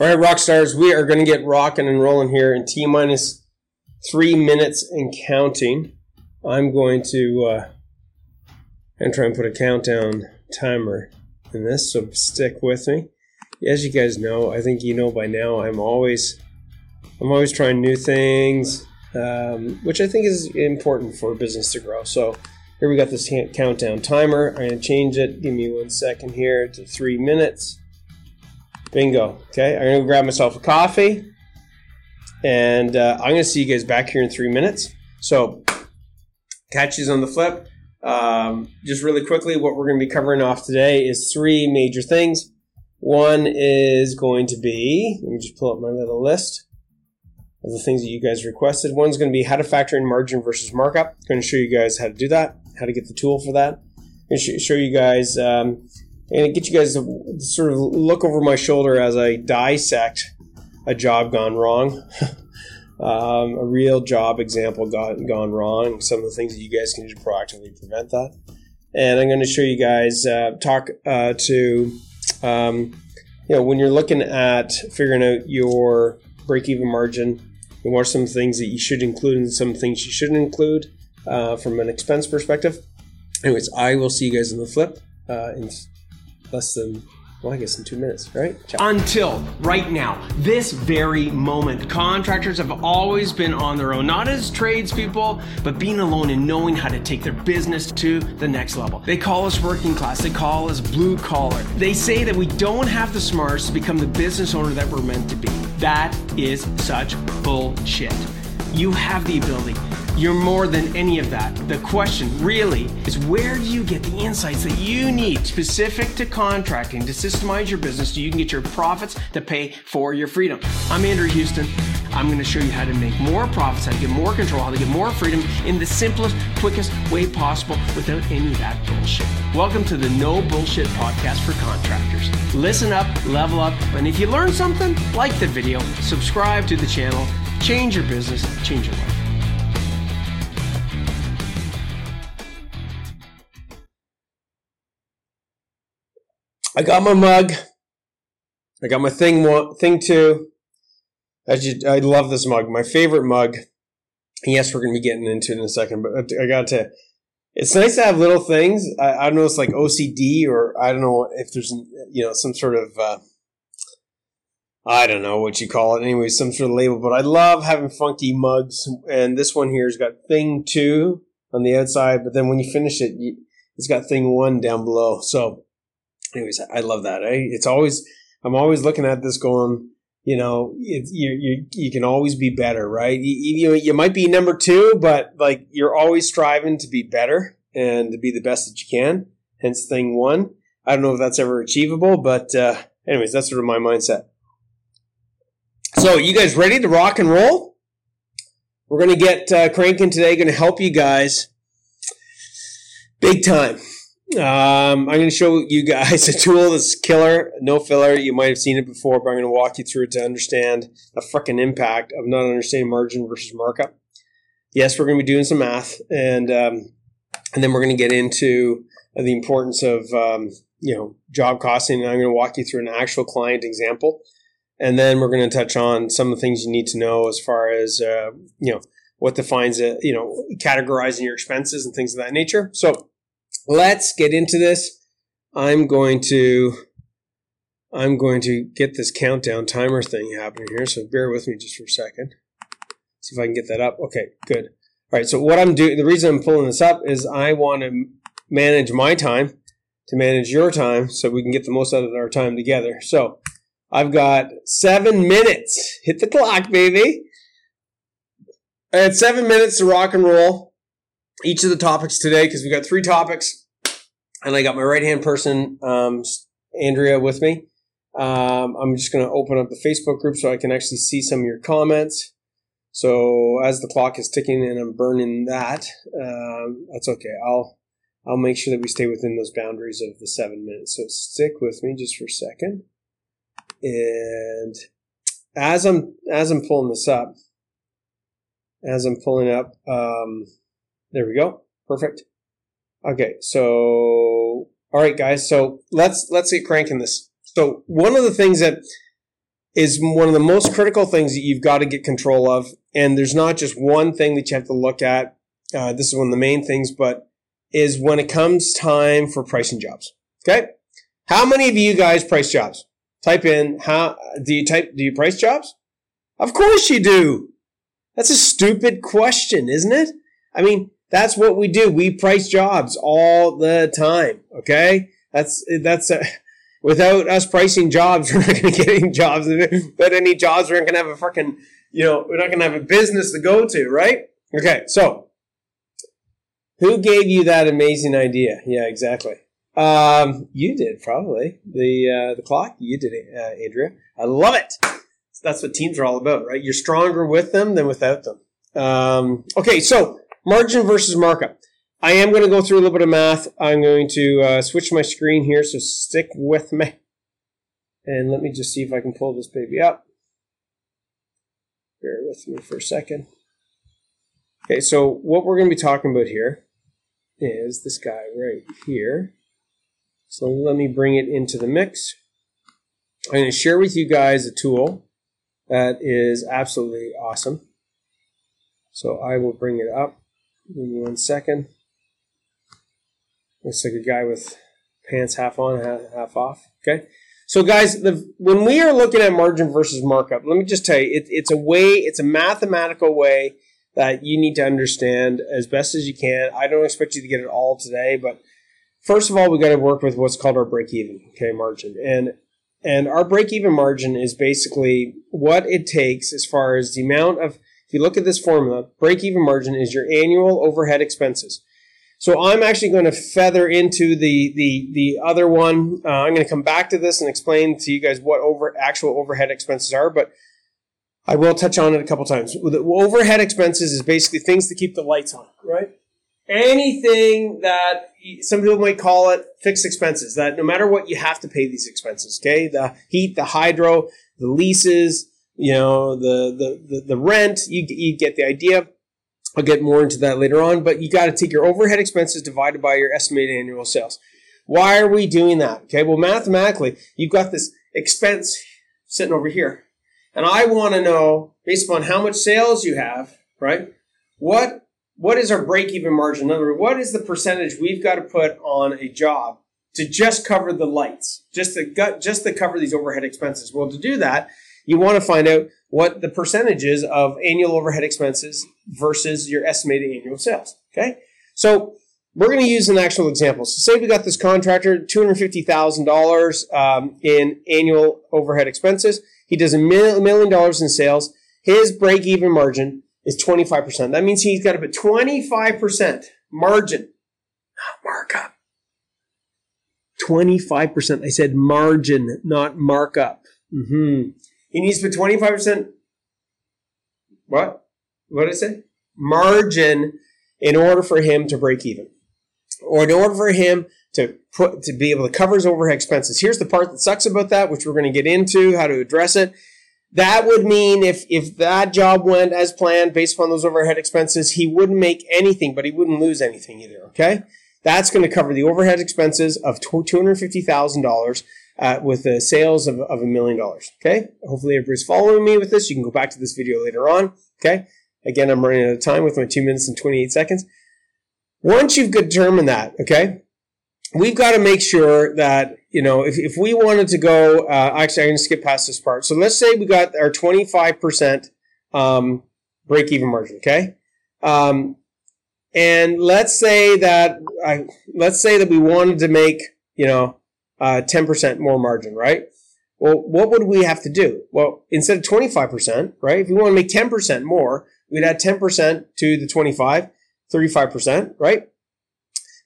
All right, rock stars, we are going to get rocking and rolling here in T minus three minutes and counting. I'm going to uh, and try and put a countdown timer in this, so stick with me. As you guys know, I think you know by now, I'm always I'm always trying new things, um, which I think is important for business to grow. So here we got this countdown timer. I'm going to change it. Give me one second here to three minutes. Bingo. Okay, I'm gonna grab myself a coffee, and uh, I'm gonna see you guys back here in three minutes. So, catch you on the flip. Um, just really quickly, what we're gonna be covering off today is three major things. One is going to be, let me just pull up my little list of the things that you guys requested. One's going to be how to factor in margin versus markup. I'm going to show you guys how to do that, how to get the tool for that. Going to show you guys um, and get you guys to sort of look over my shoulder as I dissect a job gone wrong, um, a real job example got, gone wrong, some of the things that you guys can do to proactively prevent that. And I'm going to show you guys uh, talk uh, to, um, you know, when you're looking at figuring out your break even margin, and what are some things that you should include and some things you shouldn't include uh, from an expense perspective. Anyways, I will see you guys in the flip uh, in less than well, I guess in two minutes, right? Ciao. Until right now, this very moment, contractors have always been on their own, not as tradespeople, but being alone and knowing how to take their business to the next level. They call us working class, they call us blue collar. They say that we don't have the smarts to become the business owner that we're meant to be. That is such bullshit. You have the ability. You're more than any of that. The question really is where do you get the insights that you need specific to contracting to systemize your business so you can get your profits to pay for your freedom? I'm Andrew Houston. I'm going to show you how to make more profits, how to get more control, how to get more freedom in the simplest, quickest way possible without any of that bullshit. Welcome to the No Bullshit Podcast for Contractors. Listen up, level up, and if you learn something, like the video, subscribe to the channel, change your business, change your life. I got my mug. I got my thing one, thing two. As you, I love this mug. My favorite mug. Yes, we're going to be getting into it in a second, but I got to. It's nice to have little things. I, I don't know. It's like OCD, or I don't know if there's you know some sort of. Uh, I don't know what you call it. Anyway, some sort of label. But I love having funky mugs, and this one here has got thing two on the outside, but then when you finish it, you, it's got thing one down below. So anyways, I love that. Eh? It's always I'm always looking at this going, you know, it, you you you can always be better, right? You, you you might be number two, but like you're always striving to be better and to be the best that you can. Hence, thing one. I don't know if that's ever achievable, but uh, anyways, that's sort of my mindset. So, you guys ready to rock and roll? We're going to get uh, cranking today. Going to help you guys big time. Um, I'm going to show you guys a tool that's killer, no filler. You might have seen it before, but I'm going to walk you through it to understand the freaking impact of not understanding margin versus markup. Yes, we're going to be doing some math, and um, and then we're going to get into the importance of um, you know job costing. And I'm going to walk you through an actual client example, and then we're going to touch on some of the things you need to know as far as uh, you know what defines it, you know, categorizing your expenses and things of that nature. So let's get into this. I'm going to I'm going to get this countdown timer thing happening here. So bear with me just for a second. See if I can get that up. Okay, good. All right. So what I'm doing, the reason I'm pulling this up is I want to manage my time to manage your time so we can get the most out of our time together. So I've got seven minutes. Hit the clock, baby. I had seven minutes to rock and roll each of the topics today because we got three topics, and I got my right hand person, um, Andrea, with me. Um, I'm just going to open up the Facebook group so I can actually see some of your comments. So as the clock is ticking and I'm burning that, um, that's okay. I'll I'll make sure that we stay within those boundaries of the seven minutes. So stick with me just for a second. And as I'm as I'm pulling this up, as I'm pulling up, um, there we go. Perfect. Okay, so all right, guys. So let's let's get cranking this. So one of the things that is one of the most critical things that you've got to get control of. And there's not just one thing that you have to look at. Uh, this is one of the main things, but is when it comes time for pricing jobs. Okay. How many of you guys price jobs? Type in how do you type do you price jobs? Of course you do. That's a stupid question, isn't it? I mean, that's what we do. We price jobs all the time. Okay. That's, that's, a, without us pricing jobs, we're not going to get any jobs. Without any jobs, we're not going to have a fucking, you know, we're not going to have a business to go to, right? Okay. So who gave you that amazing idea? Yeah, exactly. Um, you did probably the uh, the clock. You did it, uh, Adria. I love it. That's what teams are all about, right? You're stronger with them than without them. Um, okay, so margin versus markup. I am going to go through a little bit of math. I'm going to uh, switch my screen here, so stick with me. And let me just see if I can pull this baby up. Bear with me for a second. Okay, so what we're going to be talking about here is this guy right here. So let me bring it into the mix. I'm going to share with you guys a tool that is absolutely awesome. So I will bring it up. Give me one second. Looks like a guy with pants half on, half off. Okay. So guys, the, when we are looking at margin versus markup, let me just tell you, it, it's a way, it's a mathematical way that you need to understand as best as you can. I don't expect you to get it all today, but first of all, we got to work with what's called our break even, okay, margin. And and our break even margin is basically what it takes as far as the amount of if you look at this formula, break even margin is your annual overhead expenses. So I'm actually going to feather into the the the other one. Uh, I'm going to come back to this and explain to you guys what over actual overhead expenses are, but I will touch on it a couple times. The overhead expenses is basically things to keep the lights on, right? anything that some people might call it fixed expenses that no matter what you have to pay these expenses okay the heat the hydro the leases you know the the the, the rent you, you get the idea i'll get more into that later on but you got to take your overhead expenses divided by your estimated annual sales why are we doing that okay well mathematically you've got this expense sitting over here and i want to know based upon how much sales you have right what what is our break even margin? In other words, what is the percentage we've got to put on a job to just cover the lights, just to just to cover these overhead expenses? Well, to do that, you want to find out what the percentage is of annual overhead expenses versus your estimated annual sales. Okay, so we're going to use an actual example. So, say we got this contractor two hundred fifty thousand um, dollars in annual overhead expenses. He does a million dollars in sales. His break even margin is 25%. That means he's got put 25% margin, not markup. 25%. I said margin, not markup. Mm-hmm. He needs to put 25%. What? What did I say? Margin in order for him to break even. Or in order for him to put to be able to cover his overhead expenses. Here's the part that sucks about that, which we're going to get into, how to address it. That would mean if, if that job went as planned based upon those overhead expenses, he wouldn't make anything, but he wouldn't lose anything either. Okay. That's going to cover the overhead expenses of $250,000 uh, with the sales of, a million dollars. Okay. Hopefully everybody's following me with this. You can go back to this video later on. Okay. Again, I'm running out of time with my two minutes and 28 seconds. Once you've determined that, okay, we've got to make sure that you know if, if we wanted to go uh, actually i'm going to skip past this part so let's say we got our 25% um, break even margin okay um, and let's say that I, let's say that we wanted to make you know uh, 10% more margin right well what would we have to do well instead of 25% right if we want to make 10% more we'd add 10% to the 25 35% right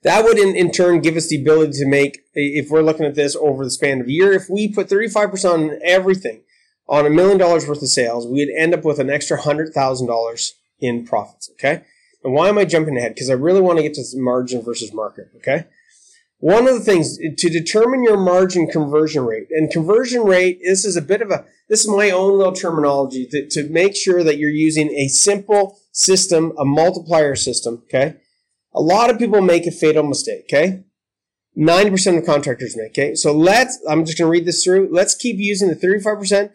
that would in, in turn give us the ability to make, if we're looking at this over the span of a year, if we put 35% on everything on a million dollars worth of sales, we'd end up with an extra $100,000 in profits. Okay. And why am I jumping ahead? Because I really want to get to margin versus markup. Okay. One of the things to determine your margin conversion rate and conversion rate, this is a bit of a, this is my own little terminology to, to make sure that you're using a simple system, a multiplier system. Okay a lot of people make a fatal mistake, okay? 90% of contractors make, okay? So let's, I'm just going to read this through. Let's keep using the 35%.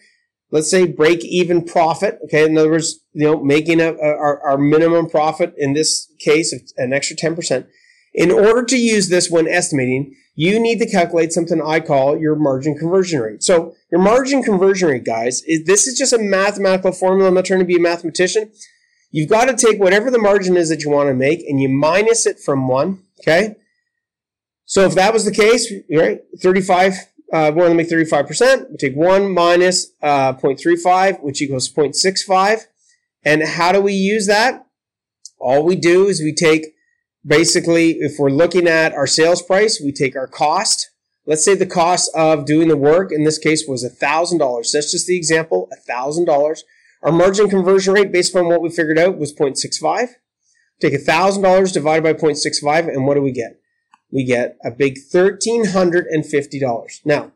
let's say break even profit. Okay, in other words, you know, making a, a our, our minimum profit in this case, an extra 10%. In order to use this when estimating, you need to calculate something I call your margin conversion rate. So your margin conversion rate, guys, is this is just a mathematical formula. I'm not trying to be a mathematician. You've got to take whatever the margin is that you want to make and you minus it from one. Okay. So if that was the case, right, 35, uh, we want to make 35%. We take 1 minus, uh, 0.35, which equals 0.65. And how do we use that? All we do is we take basically, if we're looking at our sales price, we take our cost. Let's say the cost of doing the work in this case was $1,000. That's just the example, $1,000. Our margin conversion rate, based on what we figured out, was 0.65. Take $1,000 divided by 0.65, and what do we get? We get a big $1,350. Now,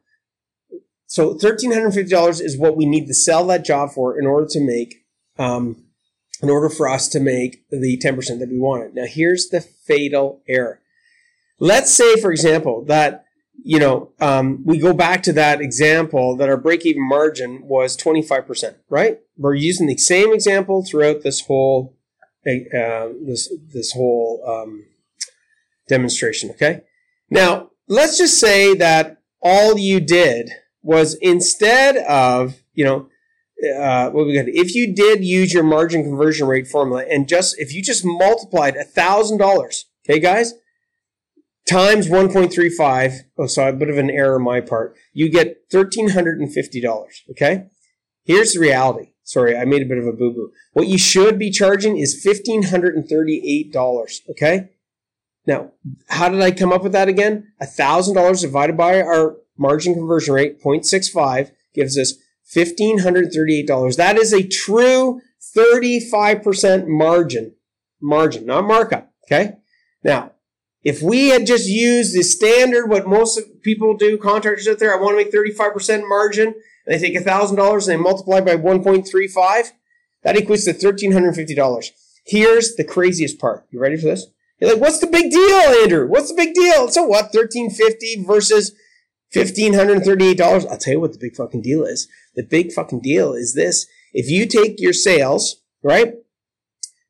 so $1,350 is what we need to sell that job for in order to make um, in order for us to make the 10% that we wanted. Now, here's the fatal error. Let's say, for example, that you know um, we go back to that example that our break-even margin was 25%, right? We're using the same example throughout this whole uh, this this whole um, demonstration. Okay. Now, let's just say that all you did was instead of you know uh, what we got? If you did use your margin conversion rate formula and just if you just multiplied a thousand dollars, okay, guys, times 1.35. Oh, sorry, a bit of an error on my part. You get thirteen hundred and fifty dollars. Okay, here's the reality. Sorry, I made a bit of a boo boo. What you should be charging is fifteen hundred and thirty-eight dollars. Okay. Now, how did I come up with that again? A thousand dollars divided by our margin conversion rate, 0.65, gives us $1,538. That is a true 35% margin. Margin, not markup. Okay? Now, if we had just used the standard, what most people do, contractors out there, I want to make 35% margin, and they take $1,000 and they multiply by 1.35, that equates to $1,350. Here's the craziest part. You ready for this? You're like, what's the big deal, Andrew? What's the big deal? So what? 1,350 versus $1,538. I'll tell you what the big fucking deal is. The big fucking deal is this. If you take your sales, right,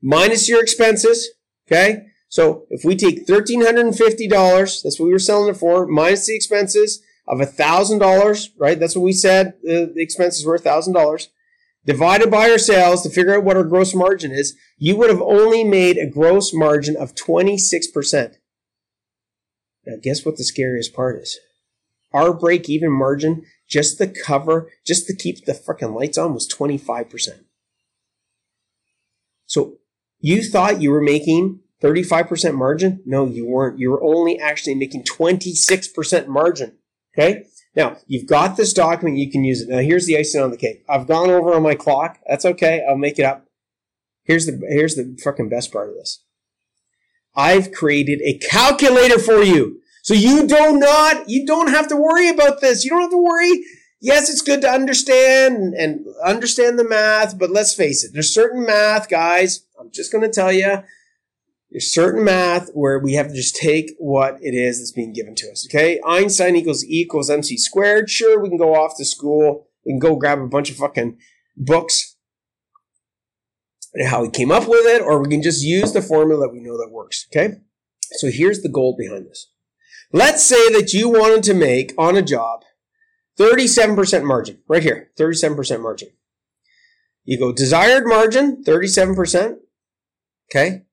minus your expenses, okay? So if we take $1,350, that's what we were selling it for, minus the expenses of $1,000, right? That's what we said the, the expenses were $1,000. Divided by our sales to figure out what our gross margin is, you would have only made a gross margin of 26%. Now, guess what the scariest part is? Our break even margin, just the cover, just to keep the freaking lights on, was 25%. So you thought you were making 35% margin? No, you weren't. You were only actually making 26% margin. Okay? Now, you've got this document, you can use it. Now, here's the icing on the cake. I've gone over on my clock. That's okay. I'll make it up. Here's the here's the fucking best part of this. I've created a calculator for you. So you do not, you don't have to worry about this. You don't have to worry. Yes, it's good to understand and understand the math, but let's face it, there's certain math, guys. I'm just going to tell you, there's certain math where we have to just take what it is that's being given to us. Okay, Einstein equals E equals MC squared. Sure, we can go off to school. Can go grab a bunch of fucking books and how he came up with it, or we can just use the formula that we know that works. Okay, so here's the goal behind this. Let's say that you wanted to make on a job 37% margin, right here, 37% margin. You go desired margin, 37%. Okay.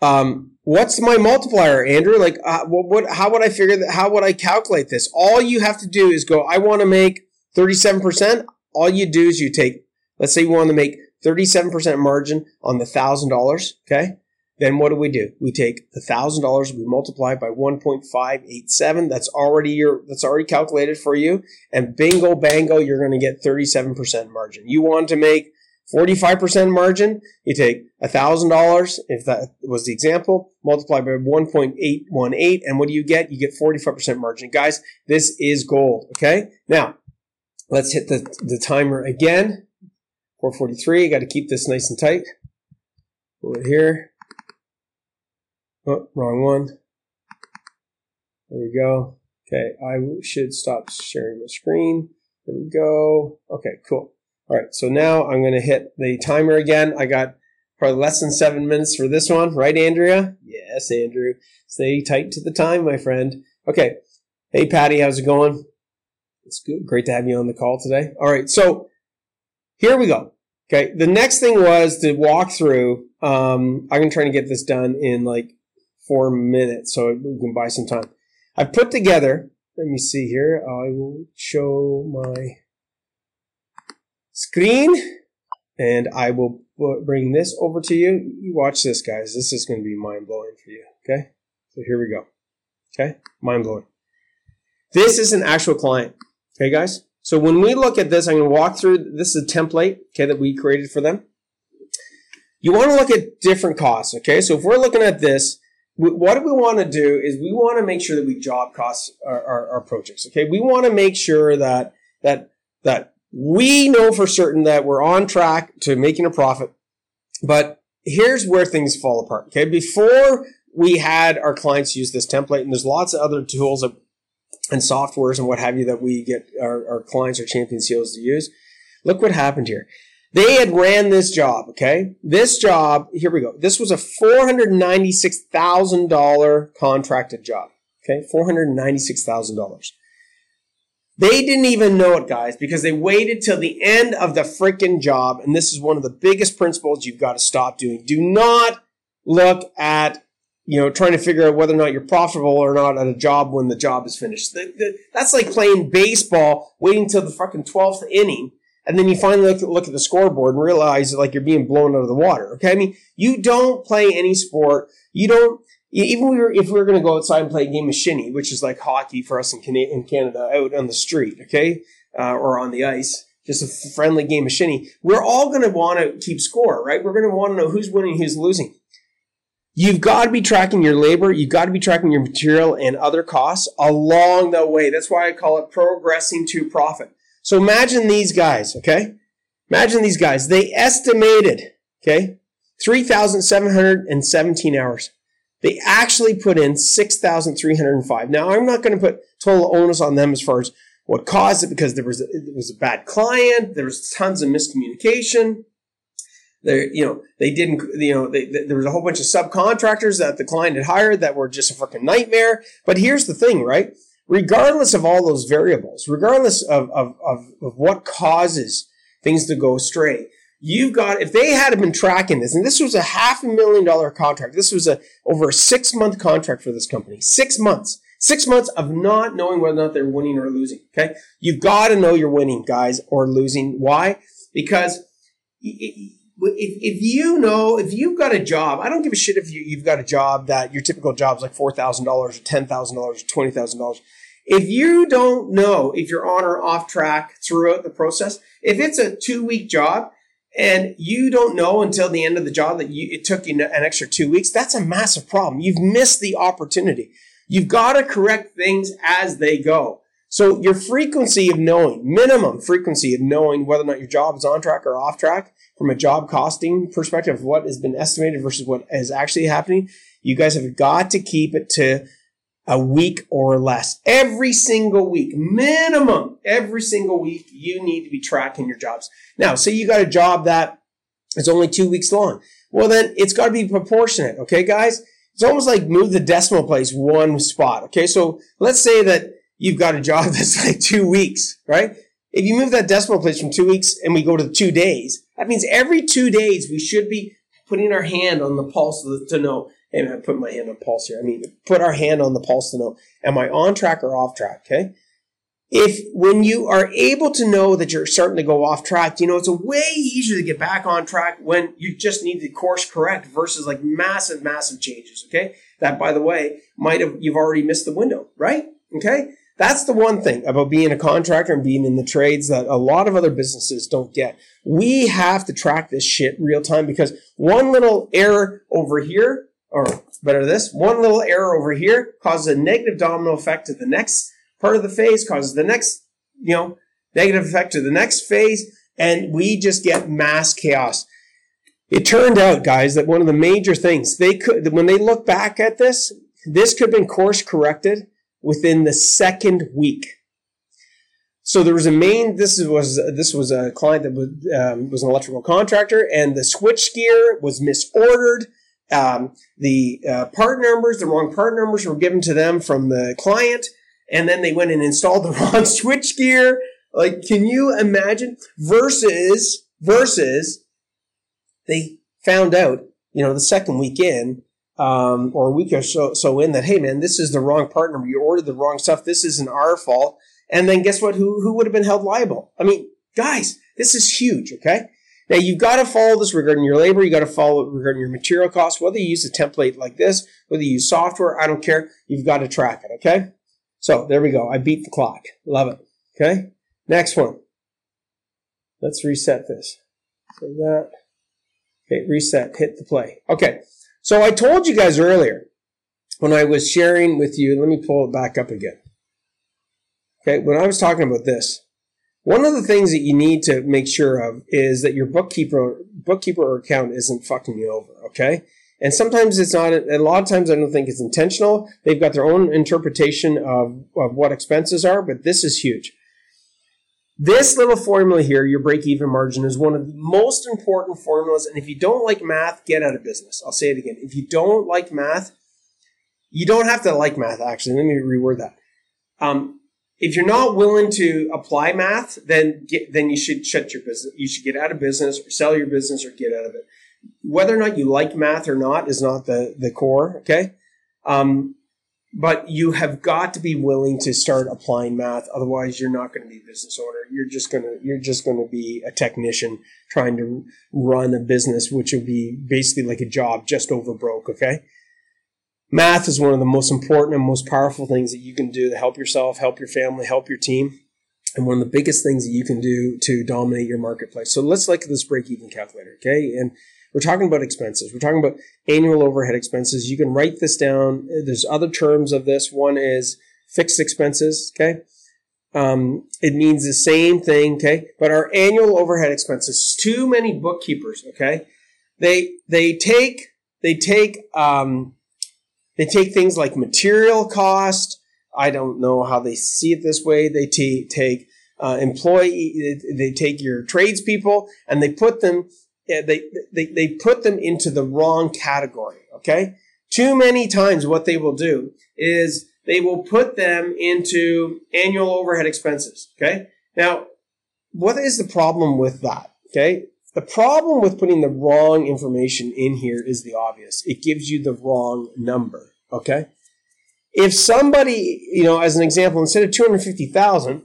Um, what's my multiplier, Andrew? Like, uh, what, what, how would I figure that? How would I calculate this? All you have to do is go, I want to make 37%. All you do is you take, let's say you want to make 37% margin on the $1,000. Okay. Then what do we do? We take the thousand dollars, we multiply by 1.587. That's already your that's already calculated for you. And bingo bango, you're going to get 37% margin. You want to make 45% margin, you take $1,000, if that was the example, multiply by 1.818, and what do you get? You get 45% margin. Guys, this is gold, okay? Now, let's hit the, the timer again. 443, got to keep this nice and tight. Over here. Oh, wrong one. There we go. Okay, I should stop sharing the screen. There we go. Okay, cool. All right, so now I'm going to hit the timer again. I got probably less than seven minutes for this one, right, Andrea? Yes, Andrew. Stay tight to the time, my friend. Okay. Hey, Patty, how's it going? It's good. Great to have you on the call today. All right, so here we go. Okay, the next thing was to walk through. Um, I'm going to try to get this done in like four minutes so we can buy some time. I've put together, let me see here, I will show my screen and I will bring this over to you. You watch this, guys. This is going to be mind blowing for you. Okay, so here we go. Okay, mind blowing. This is an actual client. Okay, guys. So when we look at this, I'm going to walk through. This is a template, okay, that we created for them. You want to look at different costs, okay? So if we're looking at this, what we want to do is we want to make sure that we job cost our, our, our projects, okay? We want to make sure that that that we know for certain that we're on track to making a profit. But here's where things fall apart, okay? Before we had our clients use this template, and there's lots of other tools and softwares and what have you that we get our, our clients or champion seals to use. Look what happened here. They had ran this job, okay? This job, here we go. This was a $496,000 contracted job, okay? $496,000. They didn't even know it, guys, because they waited till the end of the freaking job. And this is one of the biggest principles you've got to stop doing. Do not look at you know, trying to figure out whether or not you're profitable or not at a job when the job is finished. The, the, that's like playing baseball, waiting till the fucking 12th inning, and then you finally look, look at the scoreboard and realize like you're being blown out of the water. Okay. I mean, you don't play any sport. You don't, even we were, if we were going to go outside and play a game of shinny, which is like hockey for us in, in Canada, out on the street, okay, uh, or on the ice, just a friendly game of shinny, we're all going to want to keep score, right? We're going to want to know who's winning, who's losing. You've got to be tracking your labor, you've got to be tracking your material and other costs along the way. That's why I call it progressing to profit. So imagine these guys, okay? Imagine these guys. They estimated, okay, 3,717 hours. They actually put in 6,305. Now, I'm not going to put total onus on them as far as what caused it because there was a, it was a bad client, there was tons of miscommunication. There, you know, they didn't, you know, they, they, there was a whole bunch of subcontractors that the client had hired that were just a freaking nightmare. But here's the thing, right? Regardless of all those variables, regardless of, of, of, of what causes things to go astray, you've got, if they had been tracking this, and this was a half a million dollar contract, this was a over a six month contract for this company, six months. Six months of not knowing whether or not they're winning or losing. Okay. You've got to know you're winning, guys, or losing. Why? Because if, if you know, if you've got a job, I don't give a shit if you, you've got a job that your typical job is like $4,000 or $10,000 or $20,000. If you don't know if you're on or off track throughout the process, if it's a two week job and you don't know until the end of the job that you, it took you an extra two weeks, that's a massive problem. You've missed the opportunity. You've got to correct things as they go. So your frequency of knowing, minimum frequency of knowing whether or not your job is on track or off track from a job costing perspective what has been estimated versus what is actually happening, you guys have got to keep it to a week or less. Every single week, minimum, every single week, you need to be tracking your jobs. Now, say you got a job that is only two weeks long. Well, then it's got to be proportionate. Okay, guys? It's almost like move the decimal place one spot. Okay, so let's say that you've got a job that's like two weeks, right? If you move that decimal place from two weeks and we go to two days, that means every two days we should be putting our hand on the pulse to know. And I put my hand on pulse here. I mean, put our hand on the pulse to know, am I on track or off track? Okay. If when you are able to know that you're starting to go off track, you know, it's a way easier to get back on track when you just need to course correct versus like massive, massive changes. Okay. That by the way, might have, you've already missed the window, right? Okay. That's the one thing about being a contractor and being in the trades that a lot of other businesses don't get. We have to track this shit real time because one little error over here, or better this, one little error over here causes a negative domino effect to the next part of the phase, causes the next, you know, negative effect to the next phase, and we just get mass chaos. It turned out, guys, that one of the major things they could, when they look back at this, this could have been course corrected within the second week. so there was a main. This was this was a client that was um, was an electrical contractor, and the switch gear was misordered. Um, the uh, part numbers, the wrong part numbers, were given to them from the client, and then they went and installed the wrong switch gear. Like, can you imagine? Versus versus, they found out, you know, the second week in, um, or a week or so, so in that, hey man, this is the wrong part number. You ordered the wrong stuff. This isn't our fault. And then guess what? Who, who would have been held liable? I mean, guys, this is huge, okay? Now you've got to follow this regarding your labor. You got to follow it regarding your material costs. Whether you use a template like this, whether you use software, I don't care. You've got to track it. Okay. So there we go. I beat the clock. Love it. Okay. Next one. Let's reset this. So that. Okay. Reset. Hit the play. Okay. So I told you guys earlier when I was sharing with you. Let me pull it back up again. Okay, when I was talking about this, one of the things that you need to make sure of is that your bookkeeper bookkeeper or account isn't fucking you over. Okay, and sometimes it's not. A lot of times, I don't think it's intentional. They've got their own interpretation of, of what expenses are, but this is huge. This little formula here, your break even margin, is one of the most important formulas. And if you don't like math, get out of business. I'll say it again. If you don't like math, you don't have to like math, actually. Let me reword that. Um, if you're not willing to apply math, then get, then you should shut your business. You should get out of business or sell your business or get out of it. Whether or not you like math or not is not the the core. Okay, um, but you have got to be willing to start applying math. Otherwise, you're not going to be a business owner. You're just gonna you're just going to be a technician trying to run a business, which will be basically like a job just over broke. Okay math is one of the most important and most powerful things that you can do to help yourself, help your family, help your team. And one of the biggest things that you can do to dominate your marketplace. So let's look at this break even calculator. Okay. And we're talking about expenses. We're talking about annual overhead expenses. You can write this down. There's other terms of this. One is fixed expenses. Okay. Um, it means the same thing. Okay. But our annual overhead expenses, too many bookkeepers. Okay. They, they take, they take, um, they take things like material cost. I don't know how they see it this way. They t- take uh, employee, they take your tradespeople and they put them, they, they, they put them into the wrong category. Okay. Too many times what they will do is they will put them into annual overhead expenses. Okay. Now, what is the problem with that? Okay. The problem with putting the wrong information in here is the obvious. It gives you the wrong number. Okay. If somebody, you know, as an example, instead of 250,000,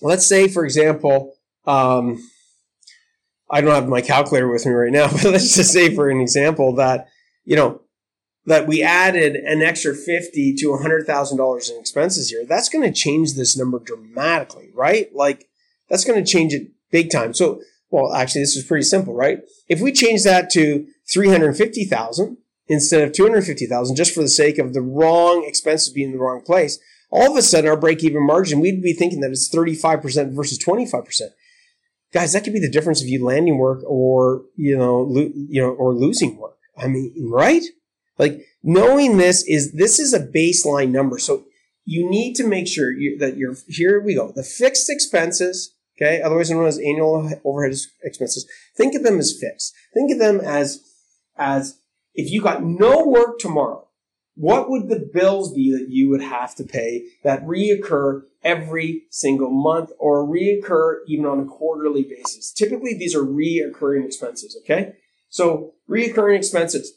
let's say, for example, um, I don't have my calculator with me right now, but let's just say, for an example, that, you know, that we added an extra fifty to hundred thousand dollars in expenses here, that's going to change this number dramatically, right? Like that's going to change it big time. So well, actually, this is pretty simple, right? If we change that to 350,000 instead of 250,000 just for the sake of the wrong expenses being in the wrong place, all of a sudden our break even margin, we'd be thinking that it's 35% versus 25%. Guys, that could be the difference of you landing work or, you know, lo- you know, or losing work. I mean, right? Like knowing this is, this is a baseline number. So you need to make sure you, that you're, here we go. The fixed expenses okay, otherwise known as annual overhead expenses. Think of them as fixed. Think of them as as if you got no work tomorrow. What would the bills be that you would have to pay that reoccur every single month or reoccur even on a quarterly basis? Typically, these are reoccurring expenses, okay? So, reoccurring expenses.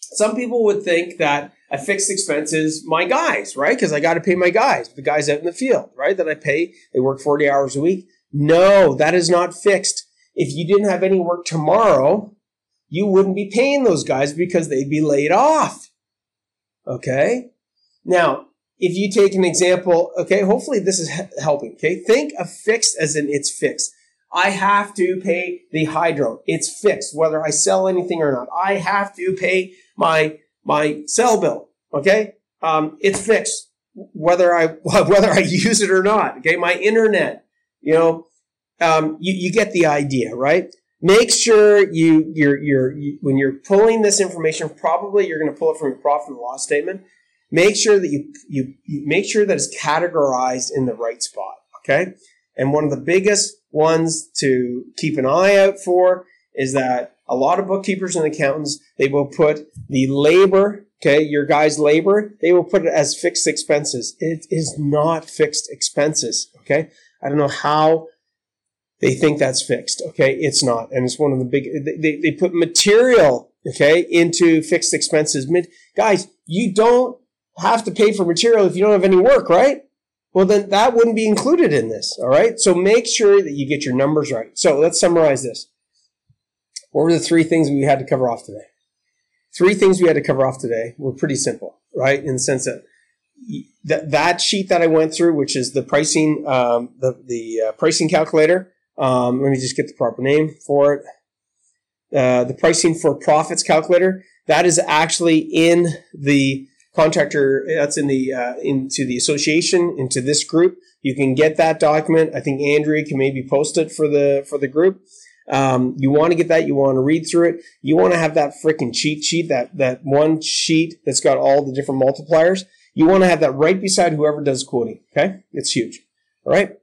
Some people would think that a fixed expense is my guys, right? Because I got to pay my guys, the guys out in the field, right? That I pay. They work 40 hours a week. No, that is not fixed. If you didn't have any work tomorrow, you wouldn't be paying those guys because they'd be laid off. Okay? Now, if you take an example, okay, hopefully this is helping, okay? Think of fixed as in it's fixed. I have to pay the hydro. It's fixed, whether I sell anything or not. I have to pay my, my cell bill, okay? Um, it's fixed, whether I, whether I use it or not, okay? My internet, you know, um, you, you get the idea, right? Make sure you, you're, you're, you, when you're pulling this information, probably you're going to pull it from your profit and loss statement. Make sure that you, you, you make sure that it's categorized in the right spot. Okay. And one of the biggest ones to keep an eye out for is that a lot of bookkeepers and accountants, they will put the labor, okay, your guy's labor, they will put it as fixed expenses. It is not fixed expenses, okay? I don't know how they think that's fixed, okay? It's not. And it's one of the big, they, they put material, okay, into fixed expenses. Guys, you don't have to pay for material if you don't have any work, right? well, then that wouldn't be included in this. All right. So make sure that you get your numbers right. So let's summarize this. What were the three things we had to cover off today? Three things we had to cover off today were pretty simple, right? In the sense that that, that sheet that I went through, which is the pricing, um, the, the uh, pricing calculator. Um, let me just get the proper name for it. Uh, the pricing for profits calculator. That is actually in the contractor that's in the uh, into the association into this group. You can get that document. I think andrea can maybe post it for the for the group. Um, you want to get that you want to read through it. You want to have that freaking cheat sheet that that one sheet that's got all the different multipliers. You want to have that right beside whoever does quoting okay? It's huge all right?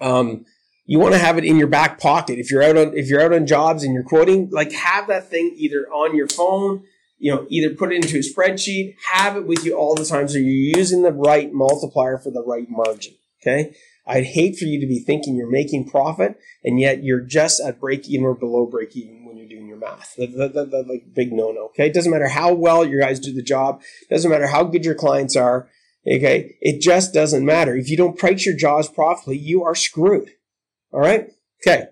Um, you want to have it in your back pocket if you're out on if you're out on jobs and you're quoting like have that thing either on your phone you know, either put it into a spreadsheet, have it with you all the time so you're using the right multiplier for the right margin. Okay. I'd hate for you to be thinking you're making profit and yet you're just at break even or below break even when you're doing your math. That, that, like big no no. Okay. It doesn't matter how well your guys do the job. It doesn't matter how good your clients are. Okay. It just doesn't matter. If you don't price your jobs properly, you are screwed. All right. Okay.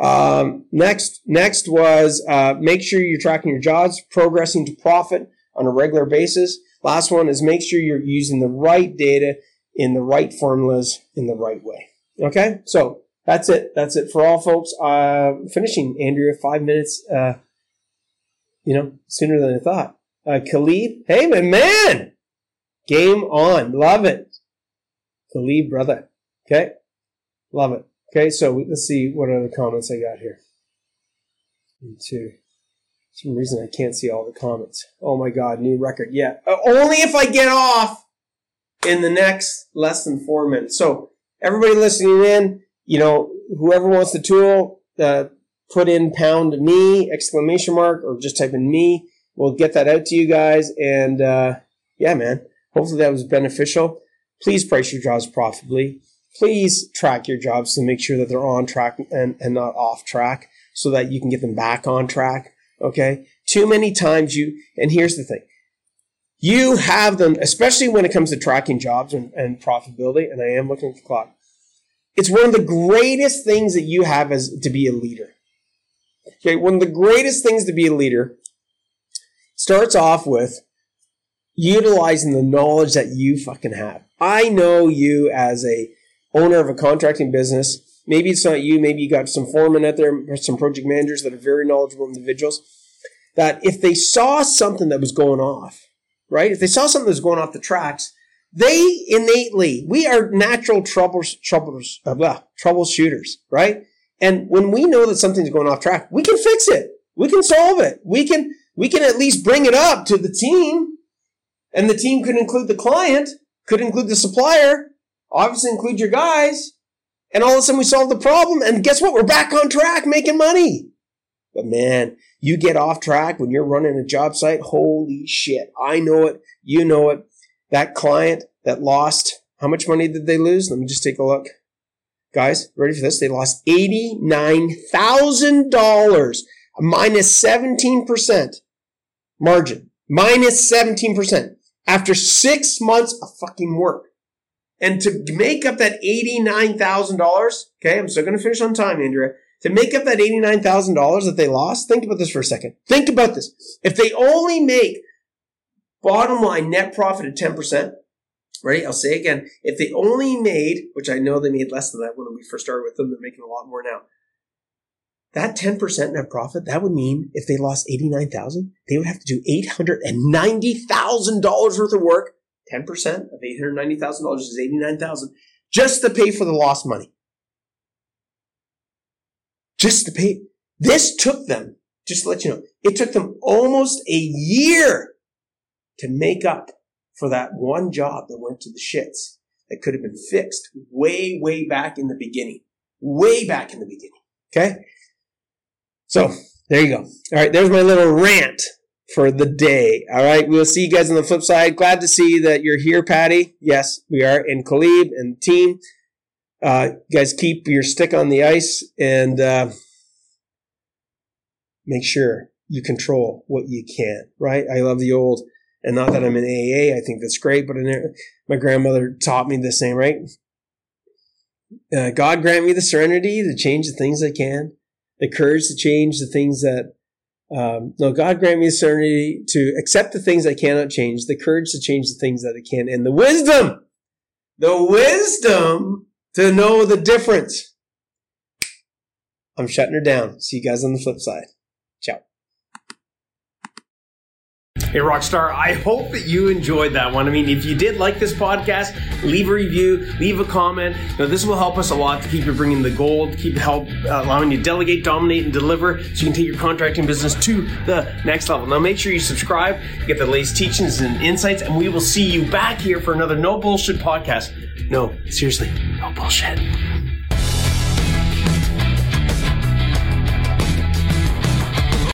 Um, next, next was uh, make sure you're tracking your jobs, progressing to profit on a regular basis. Last one is make sure you're using the right data in the right formulas in the right way. Okay, so that's it. That's it for all folks. Uh, finishing, Andrea, five minutes. Uh, you know, sooner than I thought. Uh, Khalid, hey, my man, game on, love it. Khalid, brother. Okay, love it. Okay, so let's see what other comments I got here. Two. some reason I can't see all the comments. Oh my god, new record. Yeah, uh, only if I get off in the next less than four minutes. So everybody listening in, you know, whoever wants the tool, uh, put in pound me exclamation mark or just type in me. We'll get that out to you guys. And uh, yeah, man, hopefully that was beneficial. Please price your jobs profitably please track your jobs to make sure that they're on track and, and not off track so that you can get them back on track. Okay. Too many times you, and here's the thing. You have them, especially when it comes to tracking jobs and, and profitability. And I am looking at the clock. It's one of the greatest things that you have as to be a leader. Okay. One of the greatest things to be a leader starts off with utilizing the knowledge that you fucking have. I know you as a owner of a contracting business. Maybe it's not you. Maybe you got some foremen out there, some project managers that are very knowledgeable individuals. That if they saw something that was going off, right? If they saw something that was going off the tracks, they innately, we are natural troubles, troubles, uh, troubleshooters, right? And when we know that something's going off track, we can fix it. We can solve it. We can, we can at least bring it up to the team. And the team could include the client, could include the supplier, obviously include your guys. And all of a sudden we solve the problem. And guess what? We're back on track making money. But man, you get off track when you're running a job site. Holy shit. I know it. You know it. That client that lost, how much money did they lose? Let me just take a look. Guys, ready for this? They lost $89,000 minus 17% margin. Minus 17% after six months of fucking work. And to make up that $89,000, okay, I'm still going to finish on time, Andrea. To make up that $89,000 that they lost, think about this for a second. Think about this. If they only make bottom line net profit at 10%, right? I'll say again, if they only made, which I know they made less than that when we first started with them, they're making a lot more now. That 10% net profit, that would mean if they lost 89,000, they would have to do $890,000 worth of work 10% of $890,000 is 89,000 just to pay for the lost money. Just to pay. This took them, just to let you know, it took them almost a year to make up for that one job that went to the shits. that could have been fixed way, way back in the beginning. Way back in the beginning. Okay? So, there you go. All right, there's my little rant for the day. All right, we'll see you guys on the flip side. Glad to see that you're here, Patty. Yes, we are, and Khalib and team. Uh, guys keep your stick on the ice and uh, make sure you control what you can, right? I love the old, and not that I'm in AA, I think that's great, but in, my grandmother taught me the same, right? Uh, God grant me the serenity to change the things I can, the courage to change the things that um, no, God grant me the serenity to accept the things I cannot change, the courage to change the things that I can, and the wisdom, the wisdom to know the difference. I'm shutting her down. See you guys on the flip side. Ciao. Hey, Rockstar, I hope that you enjoyed that one. I mean, if you did like this podcast, leave a review, leave a comment. You know, this will help us a lot to keep you bringing the gold, keep help uh, allowing you to delegate, dominate, and deliver so you can take your contracting business to the next level. Now, make sure you subscribe, get the latest teachings and insights, and we will see you back here for another No Bullshit podcast. No, seriously, no bullshit.